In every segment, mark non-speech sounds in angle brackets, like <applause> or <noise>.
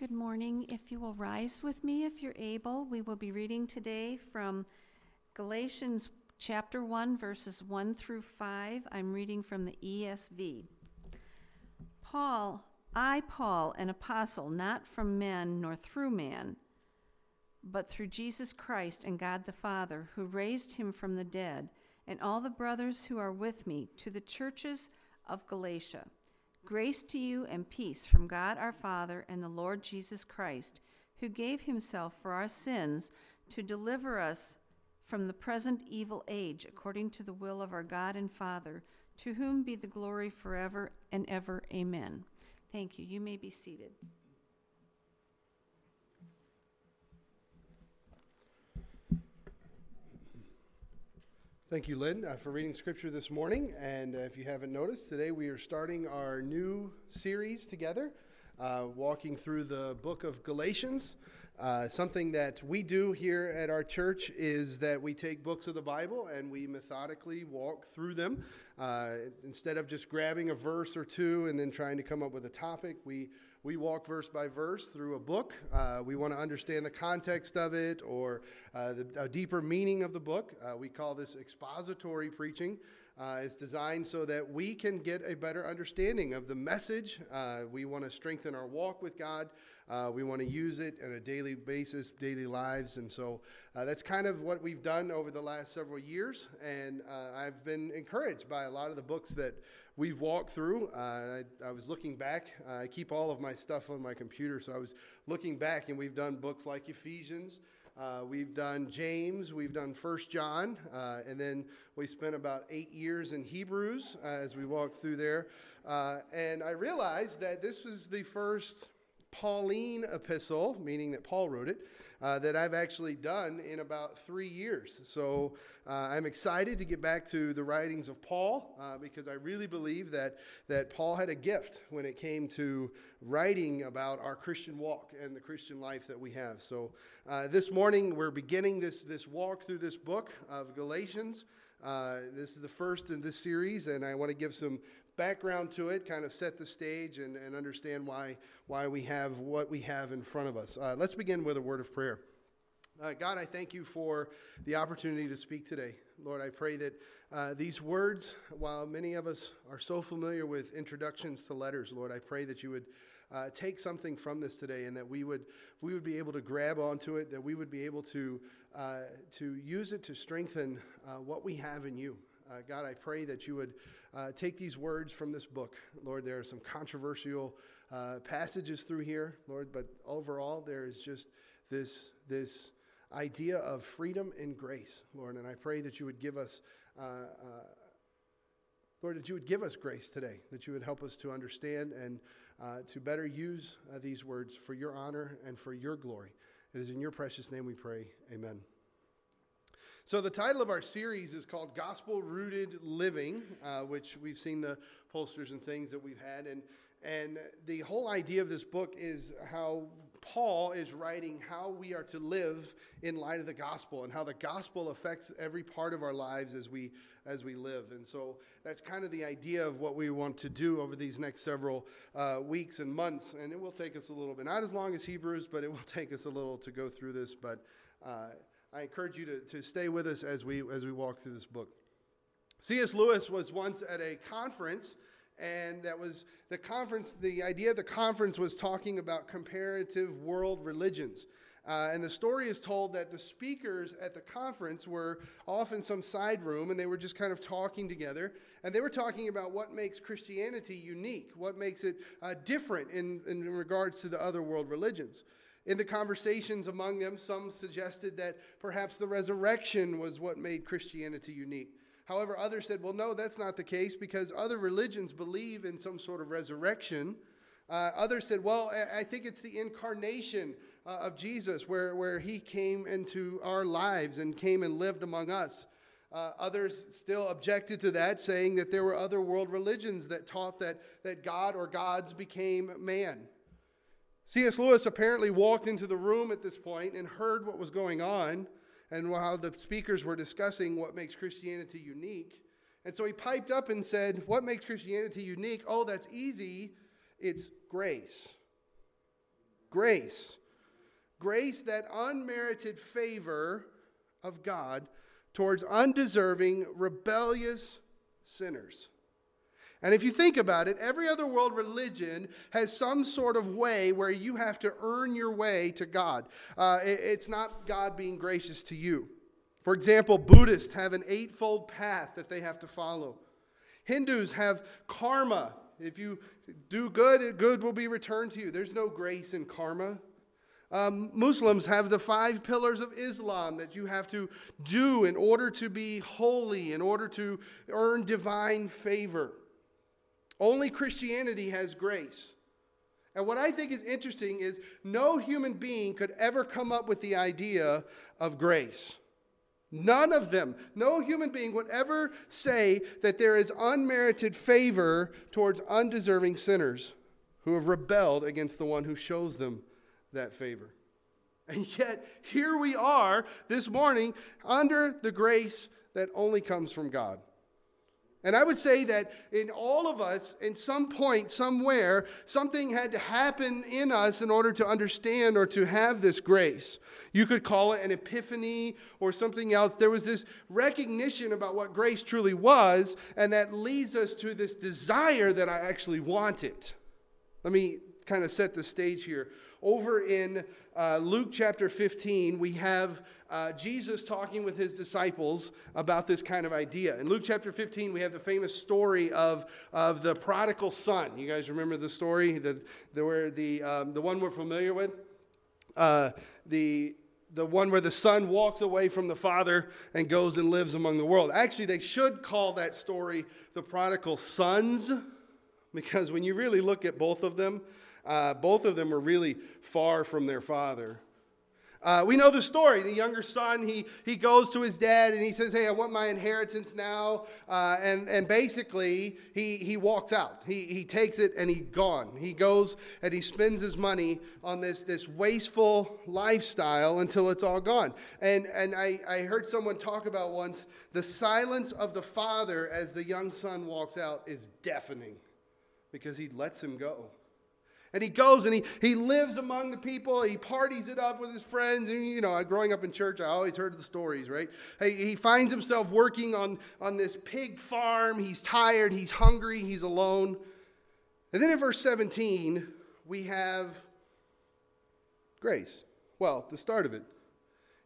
Good morning. If you will rise with me if you're able, we will be reading today from Galatians chapter 1, verses 1 through 5. I'm reading from the ESV. Paul, I, Paul, an apostle, not from men nor through man, but through Jesus Christ and God the Father, who raised him from the dead, and all the brothers who are with me, to the churches of Galatia. Grace to you and peace from God our Father and the Lord Jesus Christ, who gave himself for our sins to deliver us from the present evil age, according to the will of our God and Father, to whom be the glory forever and ever. Amen. Thank you. You may be seated. Thank you, Lynn, uh, for reading scripture this morning. And uh, if you haven't noticed, today we are starting our new series together, uh, walking through the book of Galatians. Uh, something that we do here at our church is that we take books of the Bible and we methodically walk through them. Uh, instead of just grabbing a verse or two and then trying to come up with a topic, we we walk verse by verse through a book. Uh, we want to understand the context of it or uh, the, a deeper meaning of the book. Uh, we call this expository preaching. Uh, it's designed so that we can get a better understanding of the message. Uh, we want to strengthen our walk with God. We want to use it on a daily basis, daily lives. And so that's kind of what we've done over the last several years. And I've been encouraged by a lot of the books that we've walked through. Uh, I, I, was looking back. Uh, I keep all of my stuff on my computer, so I was looking back, and we've done books like Ephesians. Uh, we've done James, we've done First John, uh, and then we spent about eight years in Hebrews uh, as we walked through there. Uh, and I realized that this was the first Pauline epistle, meaning that Paul wrote it, uh, that I've actually done in about three years. So uh, I'm excited to get back to the writings of Paul uh, because I really believe that, that Paul had a gift when it came to writing about our Christian walk and the Christian life that we have. So uh, this morning we're beginning this, this walk through this book of Galatians. Uh, this is the first in this series, and I want to give some background to it, kind of set the stage and, and understand why, why we have what we have in front of us. Uh, let's begin with a word of prayer. Uh, God, I thank you for the opportunity to speak today. Lord, I pray that uh, these words, while many of us are so familiar with introductions to letters, Lord, I pray that you would uh, take something from this today and that we would, we would be able to grab onto it, that we would be able to, uh, to use it to strengthen uh, what we have in you. Uh, God, I pray that you would uh, take these words from this book. Lord, there are some controversial uh, passages through here, Lord, but overall, there is just this, this idea of freedom and grace, Lord. And I pray that you would give us. Uh, uh, Lord, that you would give us grace today, that you would help us to understand and uh, to better use these words for your honor and for your glory. It is in your precious name we pray. Amen. So, the title of our series is called Gospel Rooted Living, uh, which we've seen the posters and things that we've had. And, and the whole idea of this book is how Paul is writing how we are to live in light of the gospel and how the gospel affects every part of our lives as we as we live. And so that's kind of the idea of what we want to do over these next several uh, weeks and months. And it will take us a little bit, not as long as Hebrews, but it will <laughs> take us a little to go through this. But uh, I encourage you to, to stay with us as we, as we walk through this book. C.S. Lewis was once at a conference, and that was the conference, the idea of the conference was talking about comparative world religions. Uh, and the story is told that the speakers at the conference were off in some side room and they were just kind of talking together. And they were talking about what makes Christianity unique, what makes it uh, different in, in regards to the other world religions. In the conversations among them, some suggested that perhaps the resurrection was what made Christianity unique. However, others said, well, no, that's not the case because other religions believe in some sort of resurrection. Uh, others said, well, I think it's the incarnation uh, of Jesus where, where he came into our lives and came and lived among us. Uh, others still objected to that, saying that there were other world religions that taught that, that God or gods became man. C.S. Lewis apparently walked into the room at this point and heard what was going on and how the speakers were discussing what makes Christianity unique. And so he piped up and said, What makes Christianity unique? Oh, that's easy. It's grace. Grace. Grace, that unmerited favor of God towards undeserving, rebellious sinners. And if you think about it, every other world religion has some sort of way where you have to earn your way to God. Uh, it, it's not God being gracious to you. For example, Buddhists have an eightfold path that they have to follow. Hindus have karma. If you do good, good will be returned to you. There's no grace in karma. Um, Muslims have the five pillars of Islam that you have to do in order to be holy, in order to earn divine favor. Only Christianity has grace. And what I think is interesting is no human being could ever come up with the idea of grace. None of them, no human being would ever say that there is unmerited favor towards undeserving sinners who have rebelled against the one who shows them that favor. And yet, here we are this morning under the grace that only comes from God. And I would say that in all of us, in some point, somewhere, something had to happen in us in order to understand or to have this grace. You could call it an epiphany or something else. There was this recognition about what grace truly was, and that leads us to this desire that I actually want it. Let me kind of set the stage here. Over in uh, Luke chapter 15, we have uh, Jesus talking with his disciples about this kind of idea. In Luke chapter 15, we have the famous story of, of the prodigal son. You guys remember the story? The, the, where the, um, the one we're familiar with? Uh, the, the one where the son walks away from the father and goes and lives among the world. Actually, they should call that story the prodigal sons, because when you really look at both of them, uh, both of them were really far from their father. Uh, we know the story. The younger son, he, he goes to his dad and he says, Hey, I want my inheritance now. Uh, and, and basically, he, he walks out. He, he takes it and he's gone. He goes and he spends his money on this, this wasteful lifestyle until it's all gone. And, and I, I heard someone talk about once the silence of the father as the young son walks out is deafening because he lets him go. And he goes and he, he lives among the people. He parties it up with his friends. And, you know, growing up in church, I always heard the stories, right? He, he finds himself working on, on this pig farm. He's tired. He's hungry. He's alone. And then in verse 17, we have grace. Well, the start of it.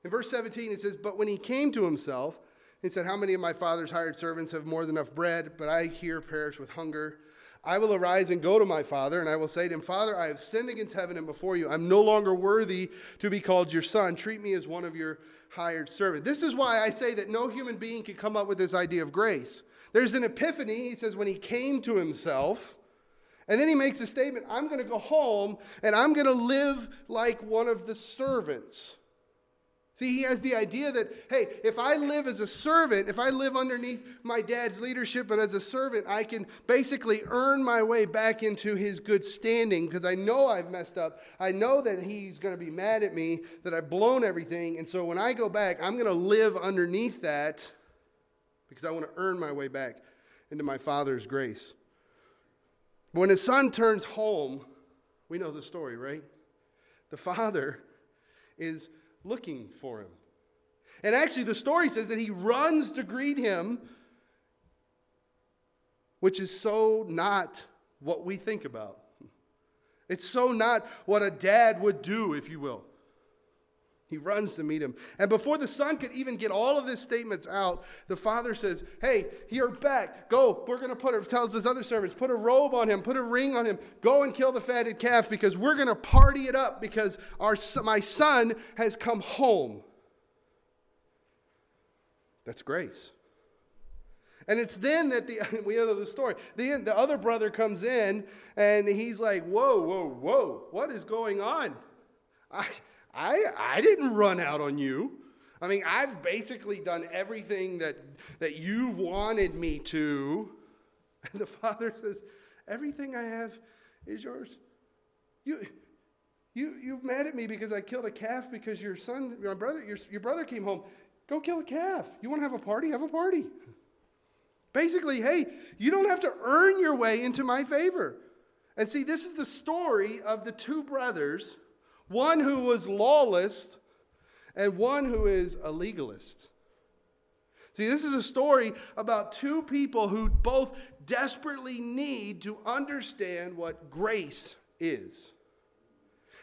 In verse 17, it says, But when he came to himself, he said, How many of my father's hired servants have more than enough bread, but I here perish with hunger? I will arise and go to my father, and I will say to him, Father, I have sinned against heaven and before you. I'm no longer worthy to be called your son. Treat me as one of your hired servants. This is why I say that no human being can come up with this idea of grace. There's an epiphany, he says, when he came to himself. And then he makes a statement I'm going to go home and I'm going to live like one of the servants. See, he has the idea that, hey, if I live as a servant, if I live underneath my dad's leadership, but as a servant, I can basically earn my way back into his good standing because I know I've messed up. I know that he's going to be mad at me, that I've blown everything. And so when I go back, I'm going to live underneath that because I want to earn my way back into my father's grace. But when his son turns home, we know the story, right? The father is looking for him. And actually, the story says that he runs to greet him, which is so not what we think about. It's so not what a dad would do, if you will. He runs to meet him. And before the son could even get all of his statements out, the father says, Hey, you're back. Go. We're going to put, a, tells his other servants, put a robe on him, put a ring on him. Go and kill the fatted calf because we're going to party it up because our, my son has come home. That's grace. And it's then that the, <laughs> we know the story. The, the other brother comes in and he's like, Whoa, whoa, whoa, what is going on? I, I, I didn't run out on you. I mean, I've basically done everything that, that you've wanted me to. And the <laughs> father says, Everything I have is yours. You, you, you're mad at me because I killed a calf because your son, your brother, your, your brother came home. Go kill a calf. You want to have a party? Have a party. Basically, hey, you don't have to earn your way into my favor. And see, this is the story of the two brothers one who was lawless and one who is a legalist. See, this is a story about two people who both desperately need to understand what grace is.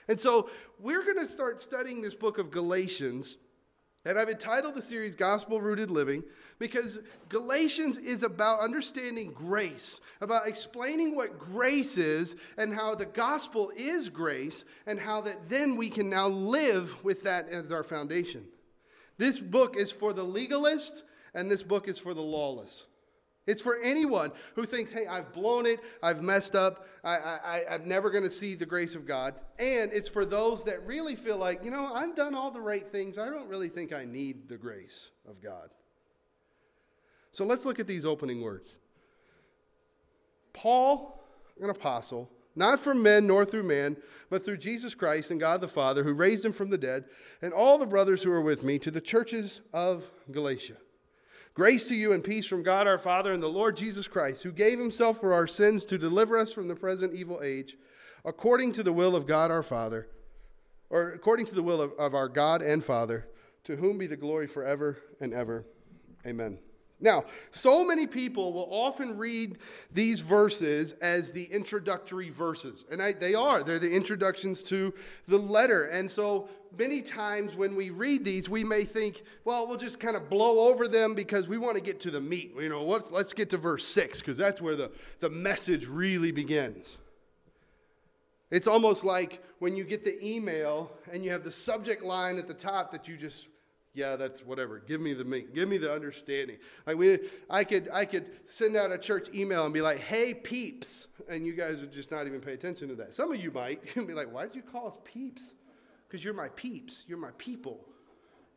And so we're going to start studying this book of Galatians. And I've entitled the series Gospel Rooted Living because Galatians is about understanding grace, about explaining what grace is and how the gospel is grace, and how that then we can now live with that as our foundation. This book is for the legalist and this book is for the lawless. It's for anyone who thinks, hey, I've blown it, I've messed up, I, I, I'm never going to see the grace of God. And it's for those that really feel like, you know, I've done all the right things. I don't really think I need the grace of God. So let's look at these opening words. Paul, an apostle, not from men nor through man, but through Jesus Christ and God the Father, who raised him from the dead, and all the brothers who are with me, to the churches of Galatia. Grace to you and peace from God our Father and the Lord Jesus Christ, who gave himself for our sins to deliver us from the present evil age, according to the will of God our Father, or according to the will of, of our God and Father, to whom be the glory forever and ever. Amen. Now, so many people will often read these verses as the introductory verses, and I, they are. They're the introductions to the letter. And so many times when we read these, we may think, well, we'll just kind of blow over them because we want to get to the meat. You know, let's, let's get to verse 6 because that's where the, the message really begins. It's almost like when you get the email and you have the subject line at the top that you just yeah, that's whatever. Give me the meat. Give me the understanding. Like we, I could, I could send out a church email and be like, "Hey, peeps," and you guys would just not even pay attention to that. Some of you might <laughs> be like, "Why did you call us peeps?" Because you're my peeps. You're my people,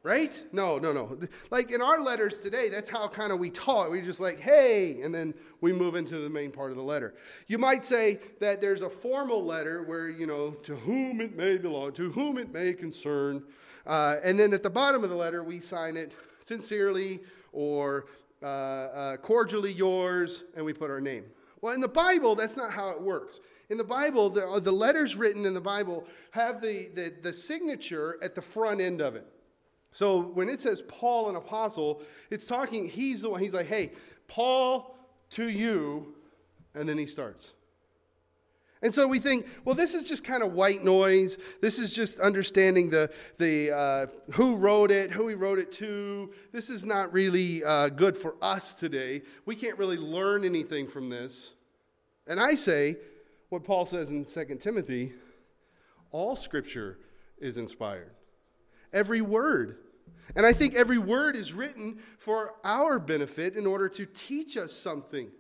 right? No, no, no. Like in our letters today, that's how kind of we talk. We just like, "Hey," and then we move into the main part of the letter. You might say that there's a formal letter where you know, to whom it may belong, to whom it may concern. Uh, and then at the bottom of the letter, we sign it sincerely or uh, uh, cordially yours, and we put our name. Well, in the Bible, that's not how it works. In the Bible, the, uh, the letters written in the Bible have the, the, the signature at the front end of it. So when it says Paul, an apostle, it's talking, he's the one, he's like, hey, Paul to you, and then he starts. And so we think, well, this is just kind of white noise. This is just understanding the, the uh, who wrote it, who he wrote it to. This is not really uh, good for us today. We can't really learn anything from this. And I say, what Paul says in 2 Timothy all scripture is inspired, every word. And I think every word is written for our benefit in order to teach us something.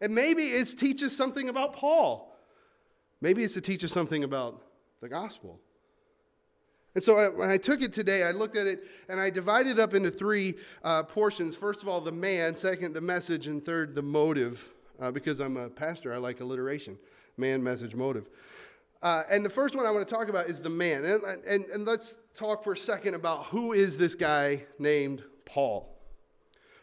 And maybe it's teach us something about Paul. Maybe it's to teach us something about the gospel. And so I, when I took it today, I looked at it and I divided it up into three uh, portions. First of all, the man, second, the message, and third, the motive. Uh, because I'm a pastor, I like alliteration man, message, motive. Uh, and the first one I want to talk about is the man. And, and, and let's talk for a second about who is this guy named Paul.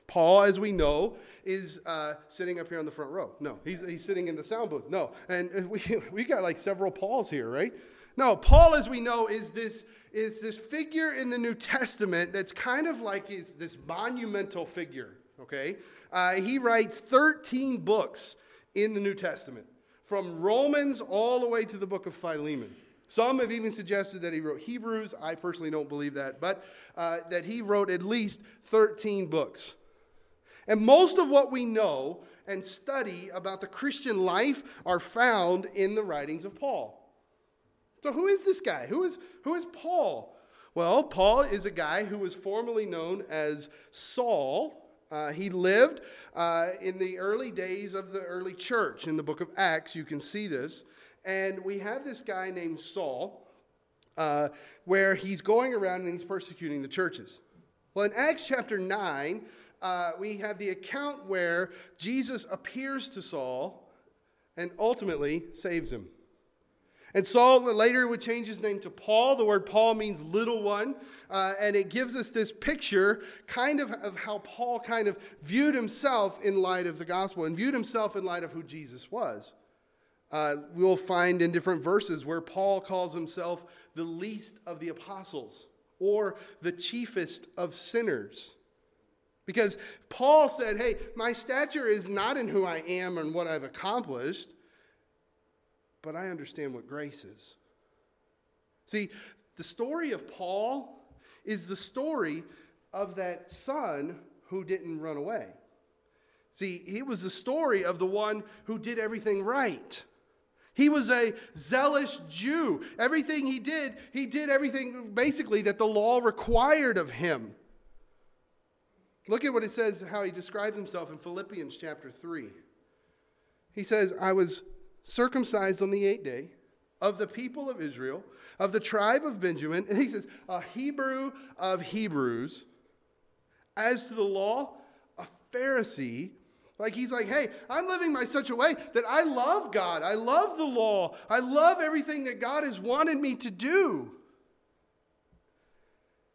Paul, as we know, is uh, sitting up here on the front row. No, he's, he's sitting in the sound booth. No, and we, <laughs> we got like several Pauls here, right? No, Paul, as we know, is this, is this figure in the New Testament that's kind of like is this monumental figure, okay? Uh, he writes 13 books in the New Testament, from Romans all the way to the book of Philemon. Some have even suggested that he wrote Hebrews. I personally don't believe that, but uh, that he wrote at least 13 books. And most of what we know and study about the Christian life are found in the writings of Paul. So, who is this guy? Who is, who is Paul? Well, Paul is a guy who was formerly known as Saul. Uh, he lived uh, in the early days of the early church. In the book of Acts, you can see this. And we have this guy named Saul, uh, where he's going around and he's persecuting the churches. Well, in Acts chapter 9, uh, we have the account where Jesus appears to Saul and ultimately saves him. And Saul later would change his name to Paul. The word Paul means little one. Uh, and it gives us this picture kind of of how Paul kind of viewed himself in light of the gospel and viewed himself in light of who Jesus was. Uh, we'll find in different verses where Paul calls himself the least of the apostles or the chiefest of sinners. Because Paul said, Hey, my stature is not in who I am and what I've accomplished, but I understand what grace is. See, the story of Paul is the story of that son who didn't run away. See, it was the story of the one who did everything right. He was a zealous Jew. Everything he did, he did everything basically that the law required of him. Look at what it says, how he describes himself in Philippians chapter 3. He says, I was circumcised on the eighth day of the people of Israel, of the tribe of Benjamin. And he says, a Hebrew of Hebrews. As to the law, a Pharisee. Like he's like, hey, I'm living by such a way that I love God. I love the law. I love everything that God has wanted me to do.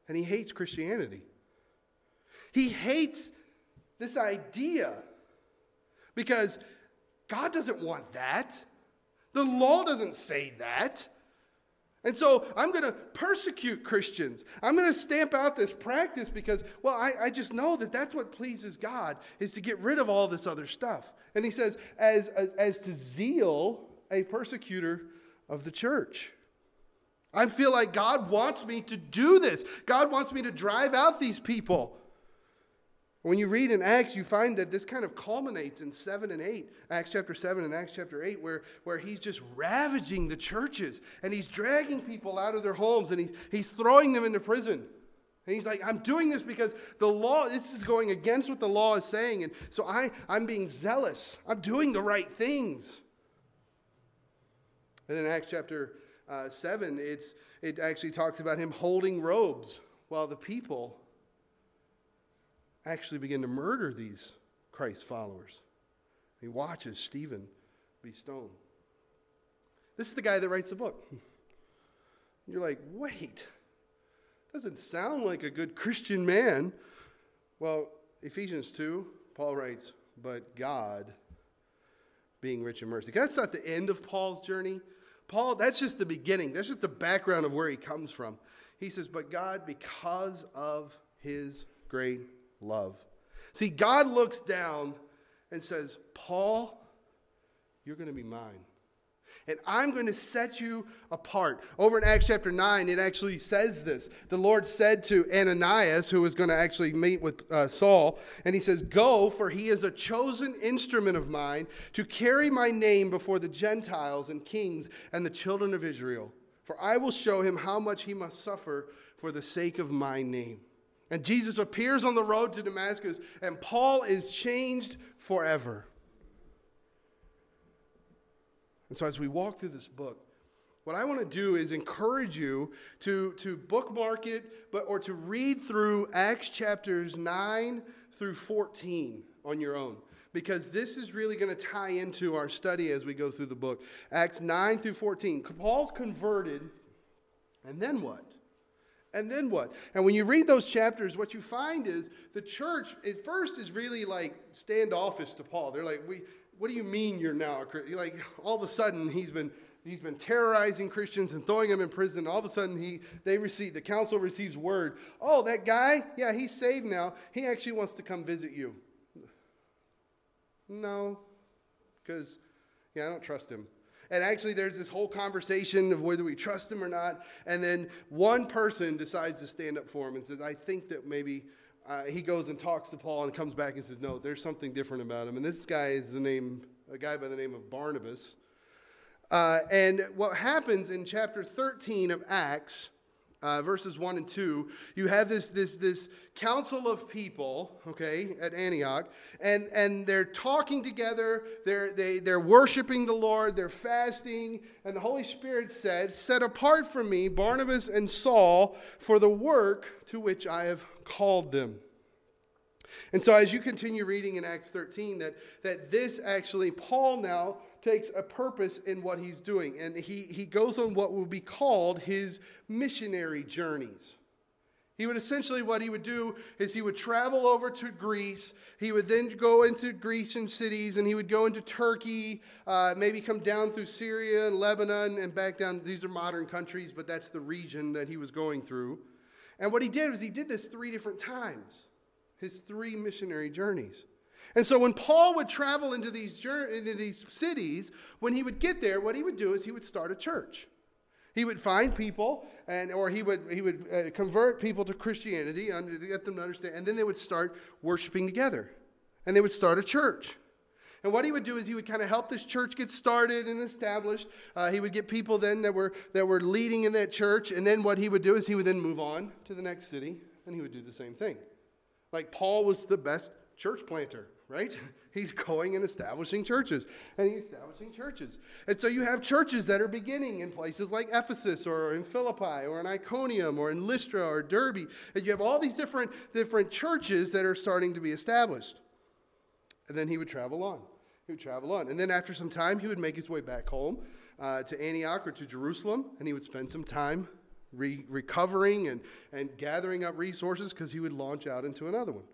And he hates Christianity. He hates this idea because God doesn't want that. The law doesn't say that. And so I'm going to persecute Christians. I'm going to stamp out this practice because, well, I, I, just know that that's what pleases God is to get rid of all this other stuff. And he says, as, as, as to zeal, a persecutor of the church. I feel like God wants me to do this. God wants me to drive out these people. When you read in Acts, you find that this kind of culminates in 7 and 8, Acts chapter 7 and Acts chapter 8, where, where he's just ravaging the churches and he's dragging people out of their homes and he's, he's throwing them into prison. And he's like, I'm doing this because the law, this is going against what the law is saying. And so I, I'm being zealous. I'm doing the right things. And then Acts chapter uh, 7, it's, it actually talks about him holding robes while the people actually begin to murder these Christ followers. He watches Stephen be stoned. This is the guy that writes the book. <laughs> You're like, wait, doesn't sound like a good Christian man. Well, Ephesians 2, Paul writes, but God being rich in mercy. That's not the end of Paul's journey. Paul, that's just the beginning. That's just the background of where he comes from. He says, but God, because of his great love. See, God looks down and says, Paul, you're going to be mine. And I'm going to set you apart. Over in Acts chapter 9, it actually says this. The Lord said to Ananias, who was going to actually meet with uh, Saul, and he says, Go, for he is a chosen instrument of mine to carry my name before the Gentiles and kings and the children of Israel. For I will show him how much he must suffer for the sake of my name. And Jesus appears on the road to Damascus, and Paul is changed forever. And so, as we walk through this book, what I want to do is encourage you to, to bookmark it, but, or to read through Acts chapters 9 through 14 on your own. Because this is really going to tie into our study as we go through the book. Acts 9 through 14. Paul's converted, and then what? And then what? And when you read those chapters, what you find is the church at first is really like standoffish to Paul. They're like, "We, what do you mean you're now a Christian?" Like all of a sudden he's been he's been terrorizing Christians and throwing them in prison. All of a sudden he they receive the council receives word. Oh, that guy, yeah, he's saved now. He actually wants to come visit you. No, because yeah, I don't trust him. And actually, there's this whole conversation of whether we trust him or not. And then one person decides to stand up for him and says, I think that maybe uh, he goes and talks to Paul and comes back and says, No, there's something different about him. And this guy is the name, a guy by the name of Barnabas. Uh, and what happens in chapter 13 of Acts uh, verses 1 and 2, you have this, this, this council of people, okay, at Antioch, and, and they're talking together, they're, they, they're worshiping the Lord, they're fasting, and the Holy Spirit said, Set apart from me Barnabas and Saul for the work to which I have called them. And so, as you continue reading in Acts 13, that, that this actually, Paul now takes a purpose in what he's doing, and he, he goes on what would be called his missionary journeys. He would essentially, what he would do is he would travel over to Greece. He would then go into Grecian cities and he would go into Turkey, uh, maybe come down through Syria and Lebanon and back down. These are modern countries, but that's the region that he was going through. And what he did was he did this three different times, his three missionary journeys. And so when Paul would travel into these, into these cities, when he would get there, what he would do is he would start a church. He would find people, and, or he would, he would uh, convert people to Christianity under, to get them to understand, and then they would start worshiping together. And they would start a church. And what he would do is he would kind of help this church get started and established. Uh, he would get people then that were, that were leading in that church. And then what he would do is he would then move on to the next city, and he would do the same thing. Like Paul was the best church planter right? <laughs> He's going and establishing churches, and he's establishing churches. And so you have churches that are beginning in places like Ephesus or in Philippi or in Iconium or in Lystra or Derbe. And you have all these different, different churches that are starting to be established. And then he would travel on. He would travel on. And then after some time, he would make his way back home uh, to Antioch or to Jerusalem, and he would spend some time re- recovering and, and gathering up resources because he would launch out into another one.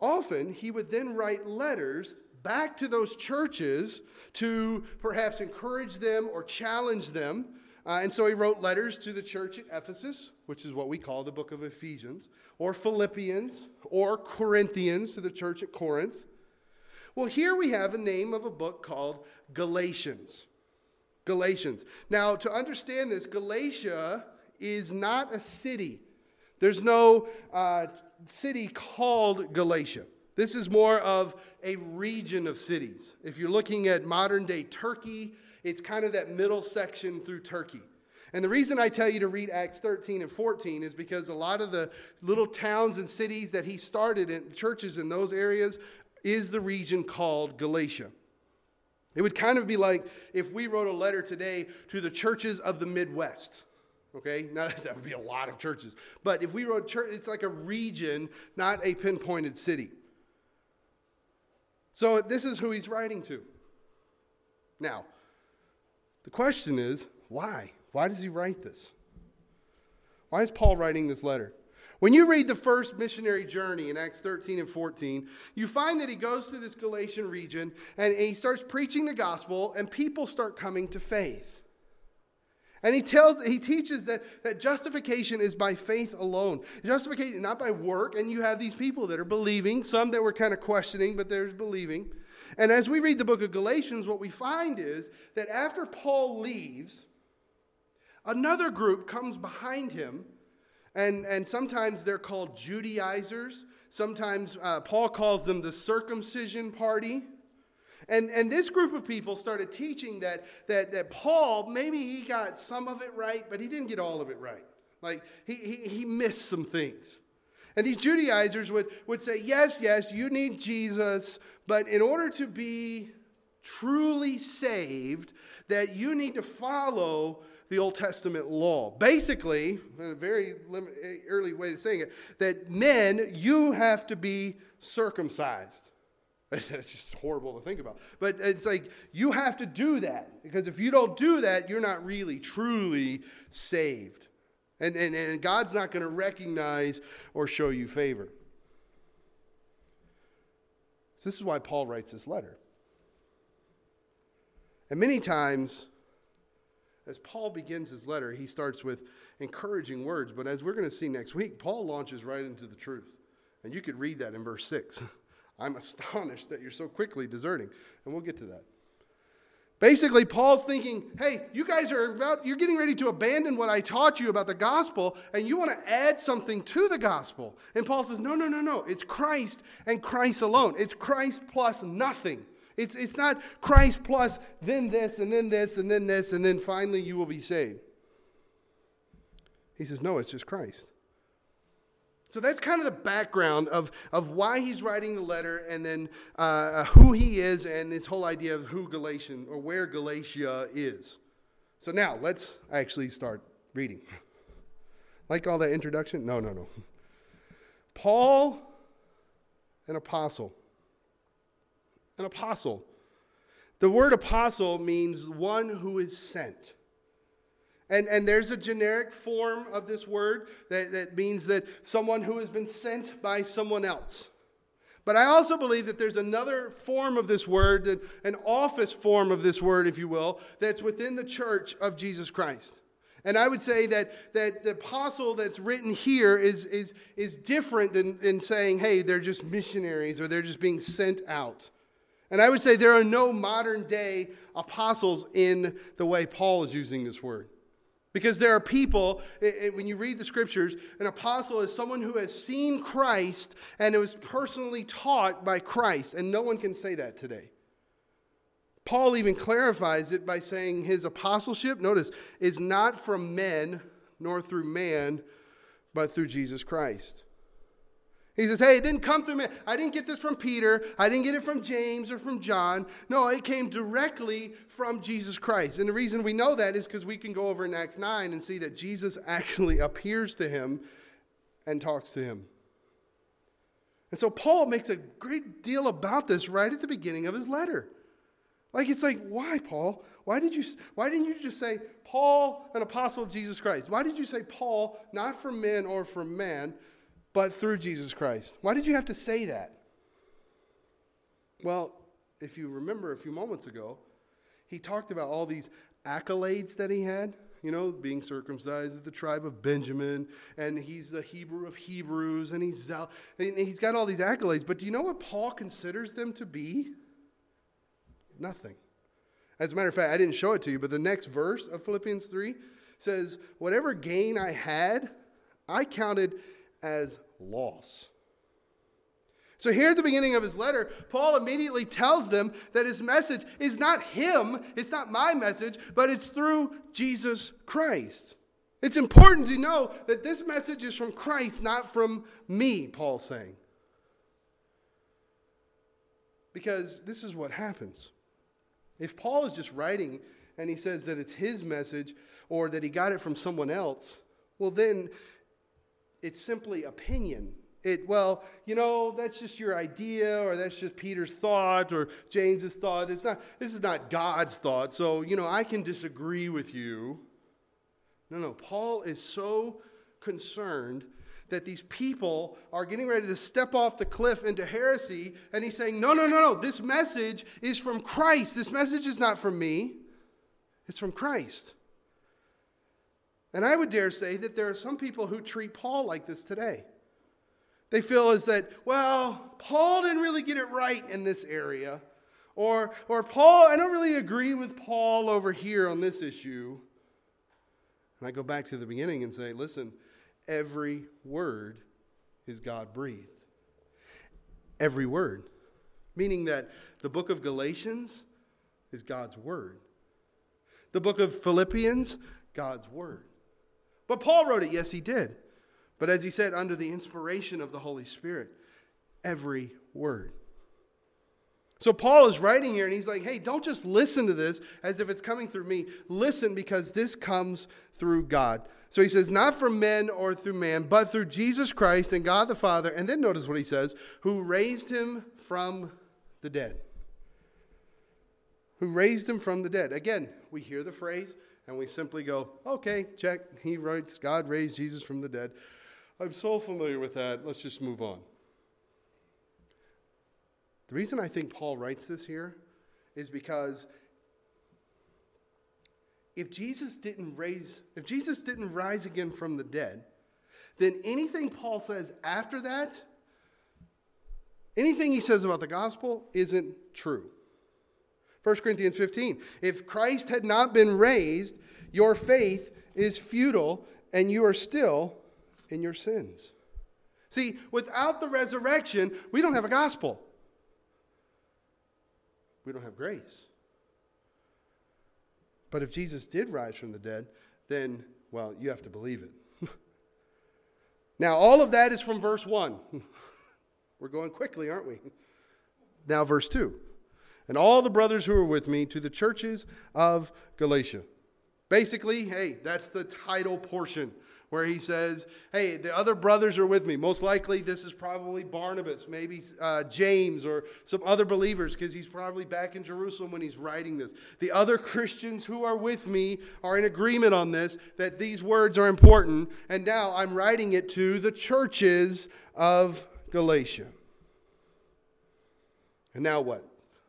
Often, he would then write letters back to those churches to perhaps encourage them or challenge them. Uh, and so he wrote letters to the church at Ephesus, which is what we call the book of Ephesians, or Philippians, or Corinthians to the church at Corinth. Well, here we have a name of a book called Galatians. Galatians. Now, to understand this, Galatia is not a city. There's no uh, city called Galatia. This is more of a region of cities. If you're looking at modern day Turkey, it's kind of that middle section through Turkey. And the reason I tell you to read Acts 13 and 14 is because a lot of the little towns and cities that he started in churches in those areas is the region called Galatia. It would kind of be like if we wrote a letter today to the churches of the Midwest. Okay, <laughs> now that would be a lot of churches. But if we wrote church, it's like a region, not a pinpointed city. So this is who he's writing to. Now, the question is why? Why does he write this? Why is Paul writing this letter? When you read the first missionary journey in Acts 13 and 14, you find that he goes to this Galatian region and he starts preaching the gospel, and people start coming to faith. And he tells, he teaches that, that justification is by faith alone. Justification, not by work. And you have these people that are believing, some that were kind of questioning, but there's believing. And as we read the book of Galatians, what we find is that after Paul leaves, another group comes behind him. And, and sometimes they're called Judaizers. Sometimes uh, Paul calls them the circumcision party. And, and this group of people started teaching that, that, that Paul, maybe he got some of it right, but he didn't get all of it right. Like, he, he, he missed some things. And these Judaizers would, would say, yes, yes, you need Jesus, but in order to be truly saved, that you need to follow the Old Testament law. Basically, a very early way of saying it, that men, you have to be circumcised. <laughs> That's just horrible to think about. But it's like you have to do that because if you don't do that, you're not really, truly saved. And, and, and God's not going to recognize or show you favor. So, this is why Paul writes this letter. And many times, as Paul begins his letter, he starts with encouraging words. But as we're going to see next week, Paul launches right into the truth. And you could read that in verse 6. <laughs> I'm <laughs> astonished that you're so quickly deserting. And we'll get to that. Basically, Paul's thinking, hey, you guys are about, you're getting ready to abandon what I taught you about the gospel, and you want to add something to the gospel. And Paul says, no, no, no, no. It's Christ and Christ alone. It's Christ plus nothing. It's, it's not Christ plus then this, and then this, and then this, and then finally you will be saved. He says, no, it's just Christ. So that's kind of the background of, of why he's writing the letter and then uh, who he is and this whole idea of who Galatian or where Galatia is. So now let's actually start reading. Like all that introduction? No, no, no. Paul, an apostle. An apostle. The word apostle means one who is sent. And, and there's a generic form of this word that, that means that someone who has been sent by someone else. But I also believe that there's another form of this word, an office form of this word, if you will, that's within the church of Jesus Christ. And I would say that, that the apostle that's written here is, is, is different than, than saying, hey, they're just missionaries or they're just being sent out. And I would say there are no modern day apostles in the way Paul is using this word. Because there are people, it, it, when you read the scriptures, an apostle is someone who has seen Christ and it was personally taught by Christ, and no one can say that today. Paul even clarifies it by saying his apostleship, notice, is not from men nor through man, but through Jesus Christ. He says, Hey, it didn't come through me. I didn't get this from Peter. I didn't get it from James or from John. No, it came directly from Jesus Christ. And the reason we know that is because we can go over in Acts 9 and see that Jesus actually appears to him and talks to him. And so Paul makes a great deal about this right at the beginning of his letter. Like it's like, why, Paul? Why did you why didn't you just say Paul, an apostle of Jesus Christ? Why did you say Paul, not from men or from man? But through Jesus Christ. Why did you have to say that? Well, if you remember a few moments ago, he talked about all these accolades that he had, you know, being circumcised of the tribe of Benjamin, and he's the Hebrew of Hebrews, and he's, and he's got all these accolades. But do you know what Paul considers them to be? Nothing. As a matter of fact, I didn't show it to you, but the next verse of Philippians 3 says, Whatever gain I had, I counted as loss. So, here at the beginning of his letter, Paul immediately tells them that his message is not him, it's not my message, but it's through Jesus Christ. It's important to know that this message is from Christ, not from me, Paul's saying. Because this is what happens. If Paul is just writing and he says that it's his message or that he got it from someone else, well, then it's simply opinion. It, well, you know, that's just your idea, or that's just Peter's thought, or James's thought. It's not, this is not God's thought, so, you know, I can disagree with you. No, no, Paul is so concerned that these people are getting ready to step off the cliff into heresy, and he's saying, no, no, no, no, this message is from Christ. This message is not from me, it's from Christ. And I would dare say that there are some people who treat Paul like this today. They feel as that, well, Paul didn't really get it right in this area. Or, or Paul, I don't really agree with Paul over here on this issue. And I go back to the beginning and say, listen, every word is God breathed. Every word. Meaning that the book of Galatians is God's word. The book of Philippians, God's word. But Paul wrote it, yes, he did. But as he said, under the inspiration of the Holy Spirit, every word. So Paul is writing here and he's like, hey, don't just listen to this as if it's coming through me. Listen because this comes through God. So he says, not from men or through man, but through Jesus Christ and God the Father. And then notice what he says, who raised him from the dead. Who raised him from the dead. Again, we hear the phrase, and we simply go, okay, check. He writes, God raised Jesus from the dead. I'm so familiar with that. Let's just move on. The reason I think Paul writes this here is because if Jesus didn't raise, if Jesus didn't rise again from the dead, then anything Paul says after that, anything he says about the gospel isn't true. 1 Corinthians 15. If Christ had not been raised, your faith is futile and you are still in your sins. See, without the resurrection, we don't have a gospel. We don't have grace. But if Jesus did rise from the dead, then, well, you have to believe it. <laughs> now, all of that is from verse 1. <laughs> We're going quickly, aren't we? Now, verse 2 and all the brothers who are with me to the churches of Galatia. Basically, hey, that's the title portion. where he says, Hey, the other brothers are with me. Most likely, this is probably Barnabas, maybe uh, James, or some other believers, because he's probably back in Jerusalem when he's writing this. The other Christians who are with me are in agreement on this, that these words are important. And now I'm writing it to the churches of Galatia. And now what?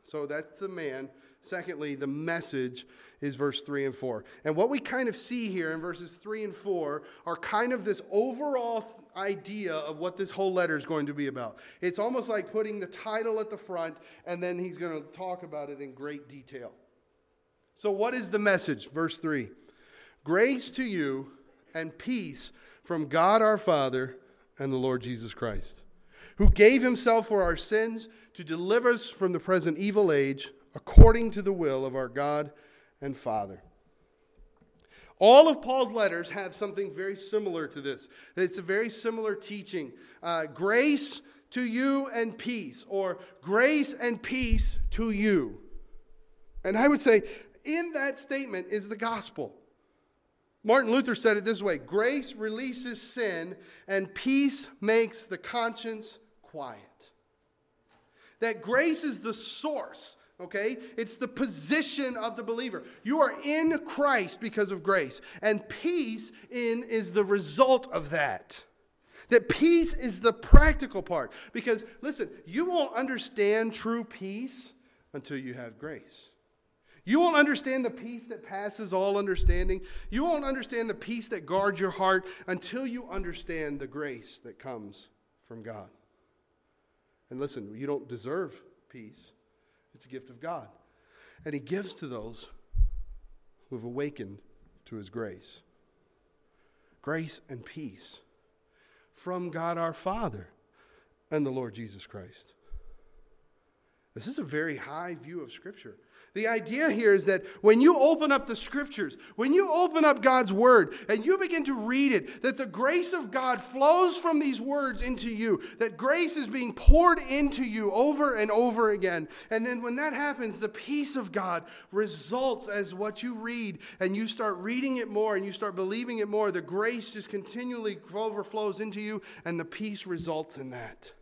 So that's the man. Secondly, the message is verse 3 and 4. And what we kind of see here in verses 3 and 4 are kind of this overall idea of what this whole letter is going to be about. It's almost like putting the title at the front, and then he's going to talk about it in great detail. So, what is the message? Verse 3 Grace to you and peace from God our Father and the Lord Jesus Christ, who gave himself for our sins to deliver us from the present evil age according to the will of our God and Father. All of Paul's letters have something very similar to this. It's a very similar teaching. Uh, grace to you and peace, or grace and peace to you. And I would say, in that statement is the gospel. Martin Luther said it this way Grace releases sin, and peace makes the conscience quiet. That grace is the source okay? It's the position of the believer. You are in Christ because of grace, and peace in is the result of that. That peace is the practical part. Because listen, you won't understand true peace until you have grace. You won't understand the peace that passes all understanding. You won't understand the peace that guards your heart until you understand the grace that comes from God. And listen, you don't deserve peace. It's a gift of God. And He gives to those who have awakened to His grace. Grace and peace from God our Father and the Lord Jesus Christ. This is a very high view of Scripture. The idea here is that when you open up the scriptures, when you open up God's word and you begin to read it, that the grace of God flows from these words into you, that grace is being poured into you over and over again. And then when that happens, the peace of God results as what you read and you start reading it more and you start believing it more. The grace just continually overflows into you and the peace results in that.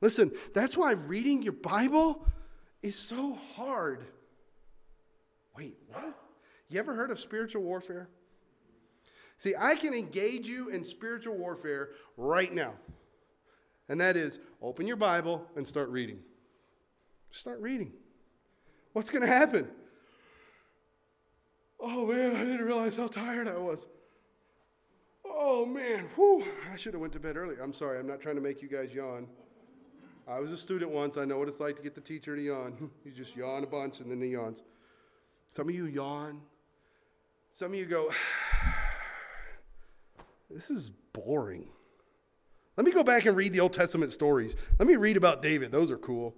Listen, that's why reading your Bible is so hard. Wait, what? You ever heard of spiritual warfare? See, I can engage you in spiritual warfare right now. And that is open your Bible and start reading. Start reading. What's going to happen? Oh man, I didn't realize how tired I was. Oh man, whew, I should have went to bed early. I'm sorry, I'm not trying to make you guys yawn. I was a student once. I know what it's like to get the teacher to yawn. <laughs> you just yawn a bunch and then he yawns. Some of you yawn. Some of you go, <sighs> this is boring. Let me go back and read the Old Testament stories. Let me read about David. Those are cool.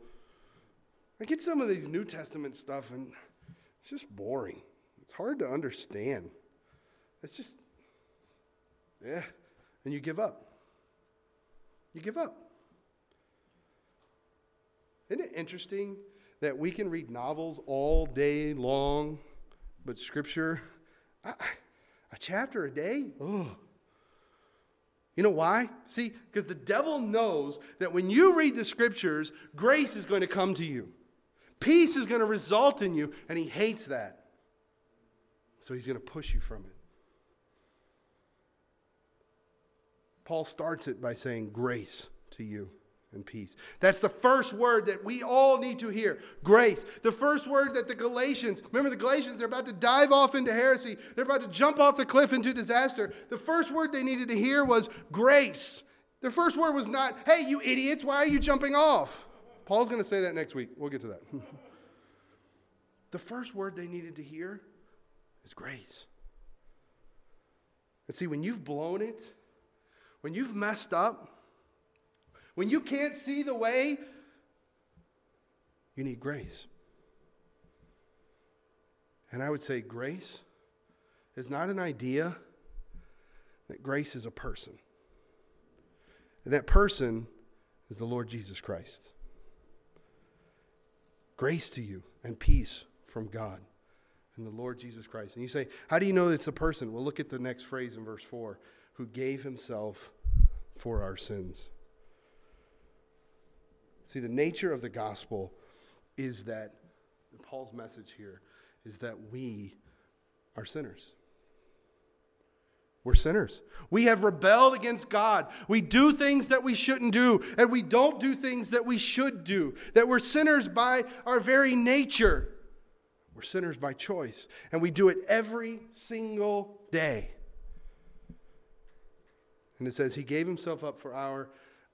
I get some of these New Testament stuff and it's just boring. It's hard to understand. It's just, yeah. And you give up. You give up. Isn't it interesting that we can read novels all day long, but scripture, a chapter a day? Ugh. You know why? See, because the devil knows that when you read the scriptures, grace is going to come to you. Peace is going to result in you, and he hates that. So he's going to push you from it. Paul starts it by saying, Grace to you and peace. That's the first word that we all need to hear grace. The first word that the Galatians, remember the Galatians, they're about to dive off into heresy, they're about to jump off the cliff into disaster. The first word they needed to hear was grace. The first word was not, hey, you idiots, why are you jumping off? Paul's going to say that next week. We'll get to that. <laughs> the first word they needed to hear is grace. And see, when you've blown it, when you've messed up, when you can't see the way, you need grace. And I would say grace is not an idea, that grace is a person. And that person is the Lord Jesus Christ. Grace to you and peace from God and the Lord Jesus Christ. And you say, How do you know it's a person? Well, look at the next phrase in verse 4 who gave himself for our sins. See, the nature of the gospel is that Paul's message here is that we are sinners. We're sinners. We have rebelled against God. We do things that we shouldn't do, and we don't do things that we should do. That we're sinners by our very nature. We're sinners by choice, and we do it every single day. And it says he gave himself up for our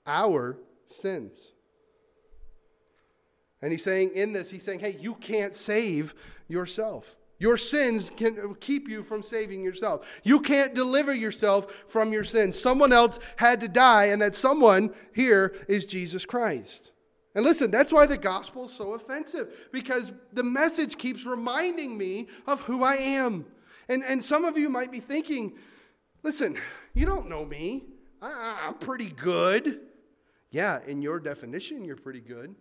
our sins. And he's saying in this, he's saying, hey, you can't save yourself. Your sins can keep you from saving yourself. You can't deliver yourself from your sins. Someone else had to die, and that someone here is Jesus Christ. And listen, that's why the gospel is so offensive, because the message keeps reminding me of who I am. And, and some of you might be thinking, listen, you don't know me. I, I'm pretty good. Yeah, in your definition, you're pretty good.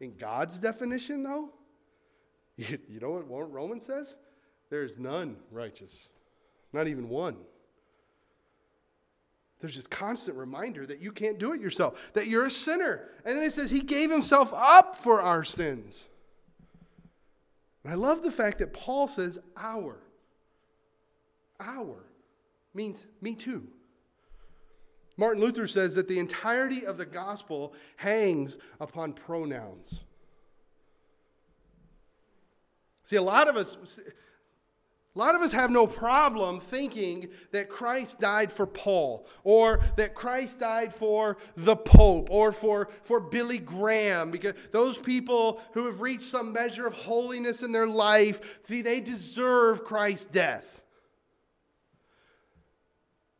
In God's definition, though, <laughs> you, you know what Romans says? There is none righteous, not even one. There's this constant reminder that you can't do it yourself, that you're a sinner. And then it says he gave himself up for our sins. And I love the fact that Paul says our. Our means me too. Martin Luther says that the entirety of the gospel hangs upon pronouns. See, a lot of us. A lot of us have no problem thinking that Christ died for Paul, or that Christ died for the Pope, or for, for Billy Graham, because those people who have reached some measure of holiness in their life, see, they deserve Christ's death.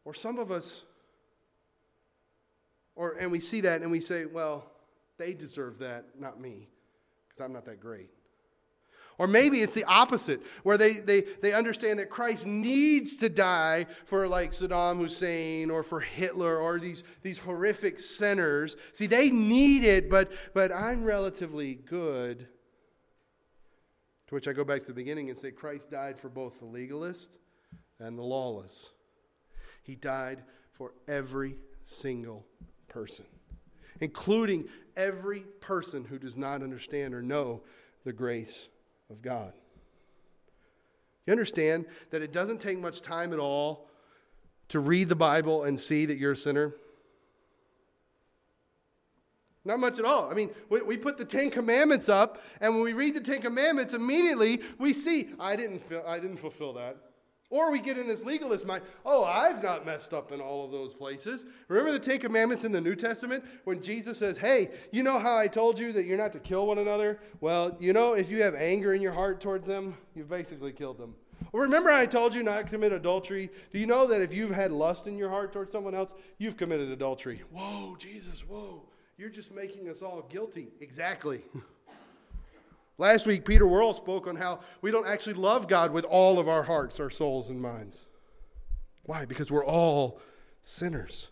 Or some of us, or, and we see that and we say, well, they deserve that, not me, because I'm not that great. Or maybe it's the opposite, where they, they, they understand that Christ needs to die for like Saddam Hussein or for Hitler or these, these horrific sinners. See, they need it, but, but I'm relatively good. To which I go back to the beginning and say Christ died for both the legalist and the lawless. He died for every single person, including every person who does not understand or know the grace of God. You understand that it doesn't take much time at all to read the Bible and see that you're a sinner? Not much at all. I mean, we, we put the Ten Commandments up, and when we read the Ten Commandments, immediately we see, I didn't, I didn't fulfill that. Or we get in this legalist mind, oh, I've not messed up in all of those places. Remember the Ten Commandments in the New Testament when Jesus says, hey, you know how I told you that you're not to kill one another? Well, you know, if you have anger in your heart towards them, you've basically killed them. Or remember I told you not to commit adultery? Do you know that if you've had lust in your heart towards someone else, you've committed adultery? Whoa, Jesus, whoa. You're just making us all guilty. Exactly. <laughs> Last week, Peter Worrell spoke on how we don't actually love God with all of our hearts, our souls, and minds. Why? Because we're all sinners.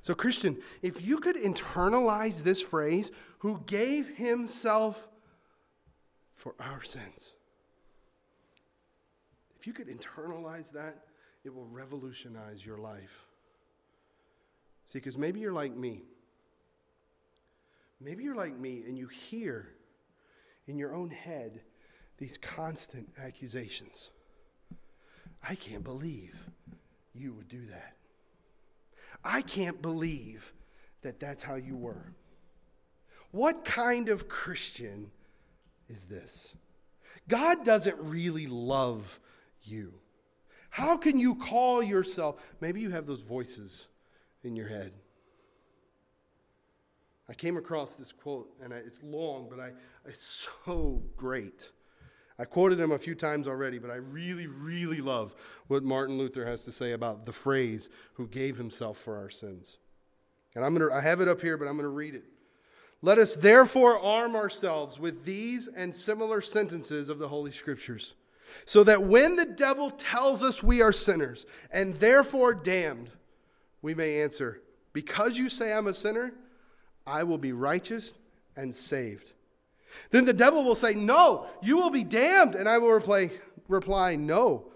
So, Christian, if you could internalize this phrase, who gave himself for our sins, if you could internalize that, it will revolutionize your life. See, because maybe you're like me. Maybe you're like me and you hear in your own head these constant accusations. I can't believe you would do that. I can't believe that that's how you were. What kind of Christian is this? God doesn't really love you. How can you call yourself? Maybe you have those voices in your head. I came across this quote, and I, it's long, but I, it's so great. I quoted him a few times already, but I really, really love what Martin Luther has to say about the phrase, who gave himself for our sins. And I'm gonna, I have it up here, but I'm going to read it. Let us therefore arm ourselves with these and similar sentences of the Holy Scriptures, so that when the devil tells us we are sinners and therefore damned, we may answer, Because you say I'm a sinner, I will be righteous and saved. Then the devil will say, No, you will be damned. And I will reply, reply, No,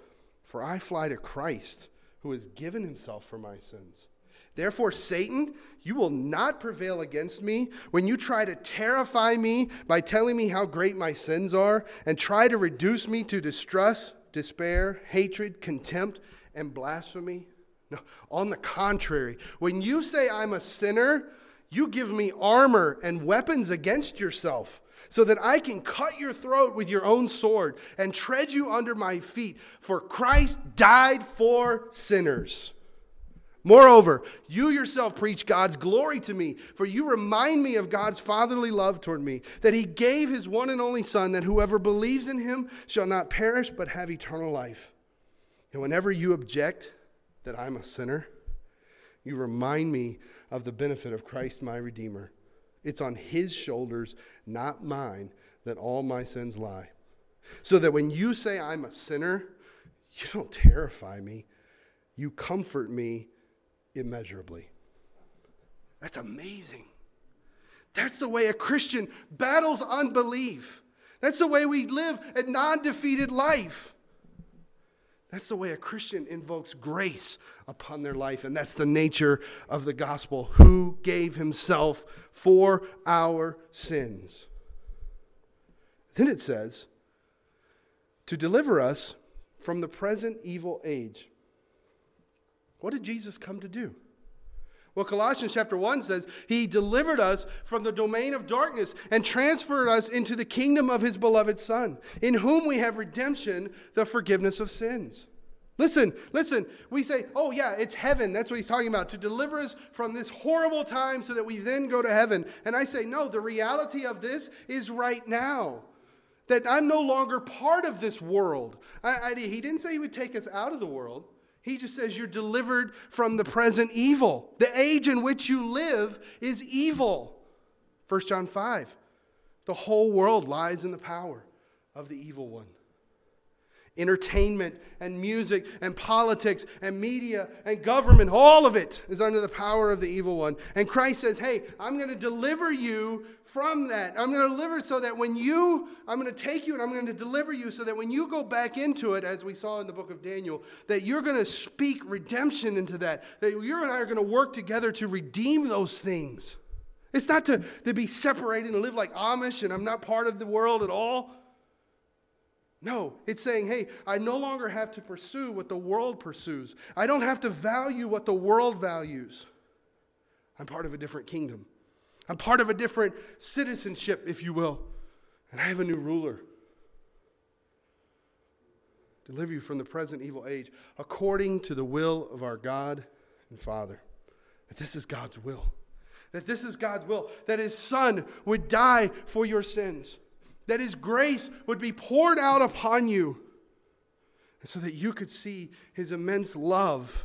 for I fly to Christ who has given himself for my sins. Therefore, Satan, you will not prevail against me when you try to terrify me by telling me how great my sins are and try to reduce me to distrust, despair, hatred, contempt, and blasphemy. No, on the contrary, when you say I'm a sinner, you give me armor and weapons against yourself so that I can cut your throat with your own sword and tread you under my feet. For Christ died for sinners. Moreover, you yourself preach God's glory to me, for you remind me of God's fatherly love toward me, that he gave his one and only Son, that whoever believes in him shall not perish but have eternal life. And whenever you object that I'm a sinner, you remind me of the benefit of Christ my Redeemer. It's on his shoulders, not mine, that all my sins lie. So that when you say I'm a sinner, you don't terrify me, you comfort me immeasurably. That's amazing. That's the way a Christian battles unbelief. That's the way we live a non defeated life. That's the way a Christian invokes grace upon their life, and that's the nature of the gospel. Who gave himself for our sins? Then it says, to deliver us from the present evil age. What did Jesus come to do? Well, Colossians chapter 1 says, He delivered us from the domain of darkness and transferred us into the kingdom of His beloved Son, in whom we have redemption, the forgiveness of sins. Listen, listen. We say, oh, yeah, it's heaven. That's what he's talking about, to deliver us from this horrible time so that we then go to heaven. And I say, no, the reality of this is right now. That I'm no longer part of this world. I, I, he didn't say he would take us out of the world. He just says you're delivered from the present evil. The age in which you live is evil. 1 John 5. The whole world lies in the power of the evil one entertainment and music and politics and media and government, all of it is under the power of the evil one. And Christ says, Hey, I'm going to deliver you from that. I'm going to deliver so that when you, I'm going to take you and I'm going to deliver you so that when you go back into it, as we saw in the book of Daniel, that you're going to speak redemption into that, that you and I are going to work together to redeem those things. It's not to, to be separated and live like Amish and I'm not part of the world at all. No, it's saying, hey, I no longer have to pursue what the world pursues. I don't have to value what the world values. I'm part of a different kingdom. I'm part of a different citizenship, if you will. And I have a new ruler. Deliver you from the present evil age according to the will of our God and Father. That this is God's will. That this is God's will. That his Son would die for your sins that His grace would be poured out upon you, so that you could see His immense love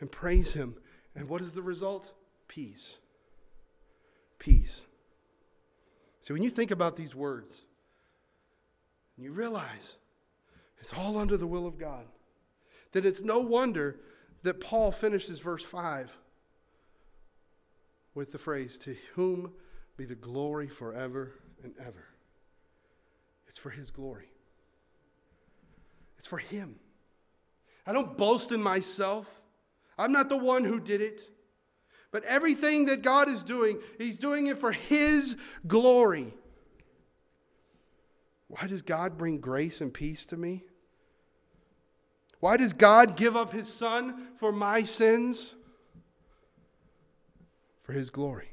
and praise Him. And what is the result? Peace. Peace. So when you think about these words, and you realize it's all under the will of God, then it's no wonder that Paul finishes verse 5 with the phrase, To whom be the glory forever and ever. It's for His glory, it's for Him. I don't boast in myself. I'm not the one who did it. But everything that God is doing, He's doing it for His glory. Why does God bring grace and peace to me? Why does God give up His Son for my sins? For His glory.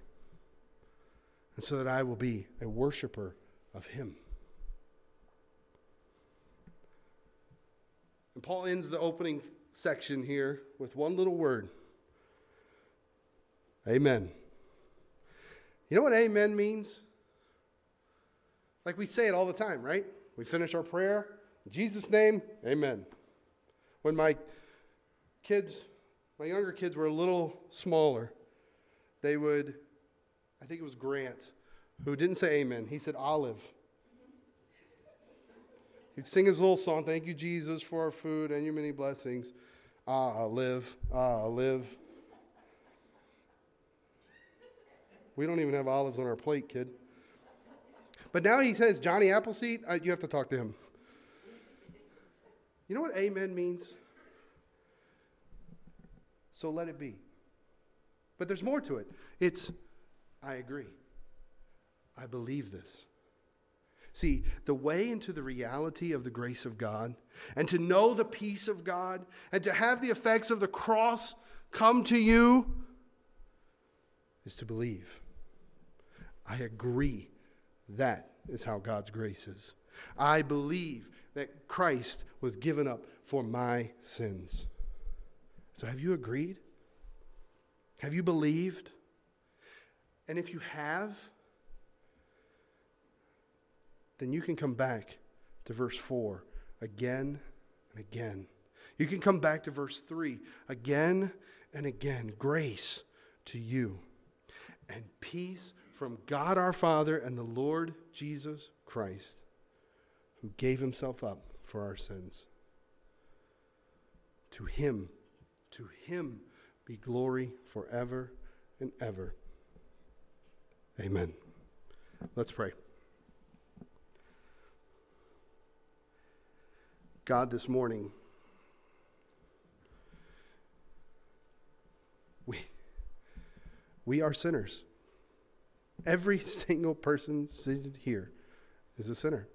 And so that I will be a worshiper of Him. And Paul ends the opening section here with one little word Amen. You know what amen means? Like we say it all the time, right? We finish our prayer, in Jesus' name, amen. When my kids, my younger kids were a little smaller, they would, I think it was Grant, who didn't say amen. He said olive. He'd sing his little song, Thank you, Jesus, for our food and your many blessings. Ah, live, ah, live. We don't even have olives on our plate, kid. But now he says, Johnny Appleseed, uh, you have to talk to him. You know what amen means? so let it be. But there's more to it. It's, I agree. I believe this. See, the way into the reality of the grace of God and to know the peace of God and to have the effects of the cross come to you is to believe. I agree that is how God's grace is. I believe that Christ was given up for my sins. So have you agreed? Have you believed? And if you have, then you can come back to verse 4 again and again. You can come back to verse 3 again and again. Grace to you and peace from God our Father and the Lord Jesus Christ, who gave himself up for our sins. To him, to him be glory forever and ever. Amen. Let's pray. God, this morning, we, we are sinners. Every <laughs> single person seated here is a sinner.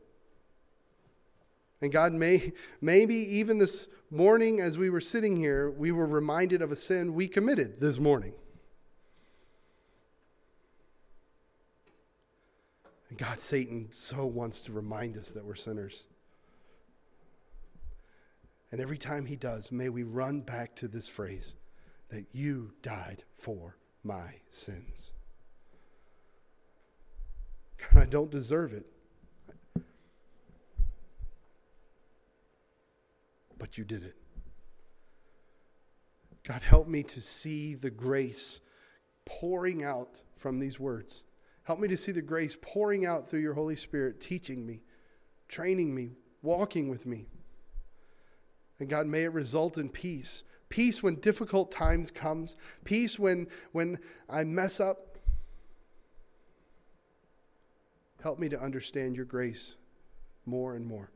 And God, may, maybe even this morning as we were sitting here, we were reminded of a sin we committed this morning. And God, Satan so wants to remind us that we're sinners. And every time he does, may we run back to this phrase that you died for my sins. God, <laughs> I don't deserve it. But you did it. God, help me to see the grace pouring out from these words. Help me to see the grace pouring out through your Holy Spirit, teaching me, training me, walking with me. And God, may it result in peace. Peace when difficult times comes. Peace when, when I mess up. Help me to understand your grace more and more.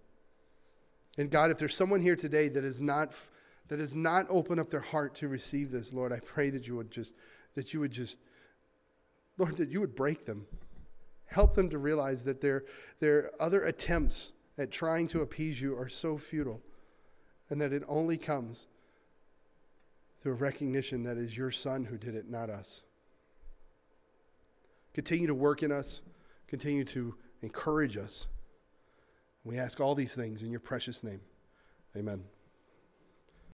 And God, if there's someone here today that is not that has not opened up their heart to receive this, Lord, I pray that you would just that you would just Lord, that you would break them. Help them to realize that their their other attempts at trying to appease you are so futile and that it only comes through recognition that is your Son who did it, not us. Continue to work in us, continue to encourage us. We ask all these things in your precious name. Amen.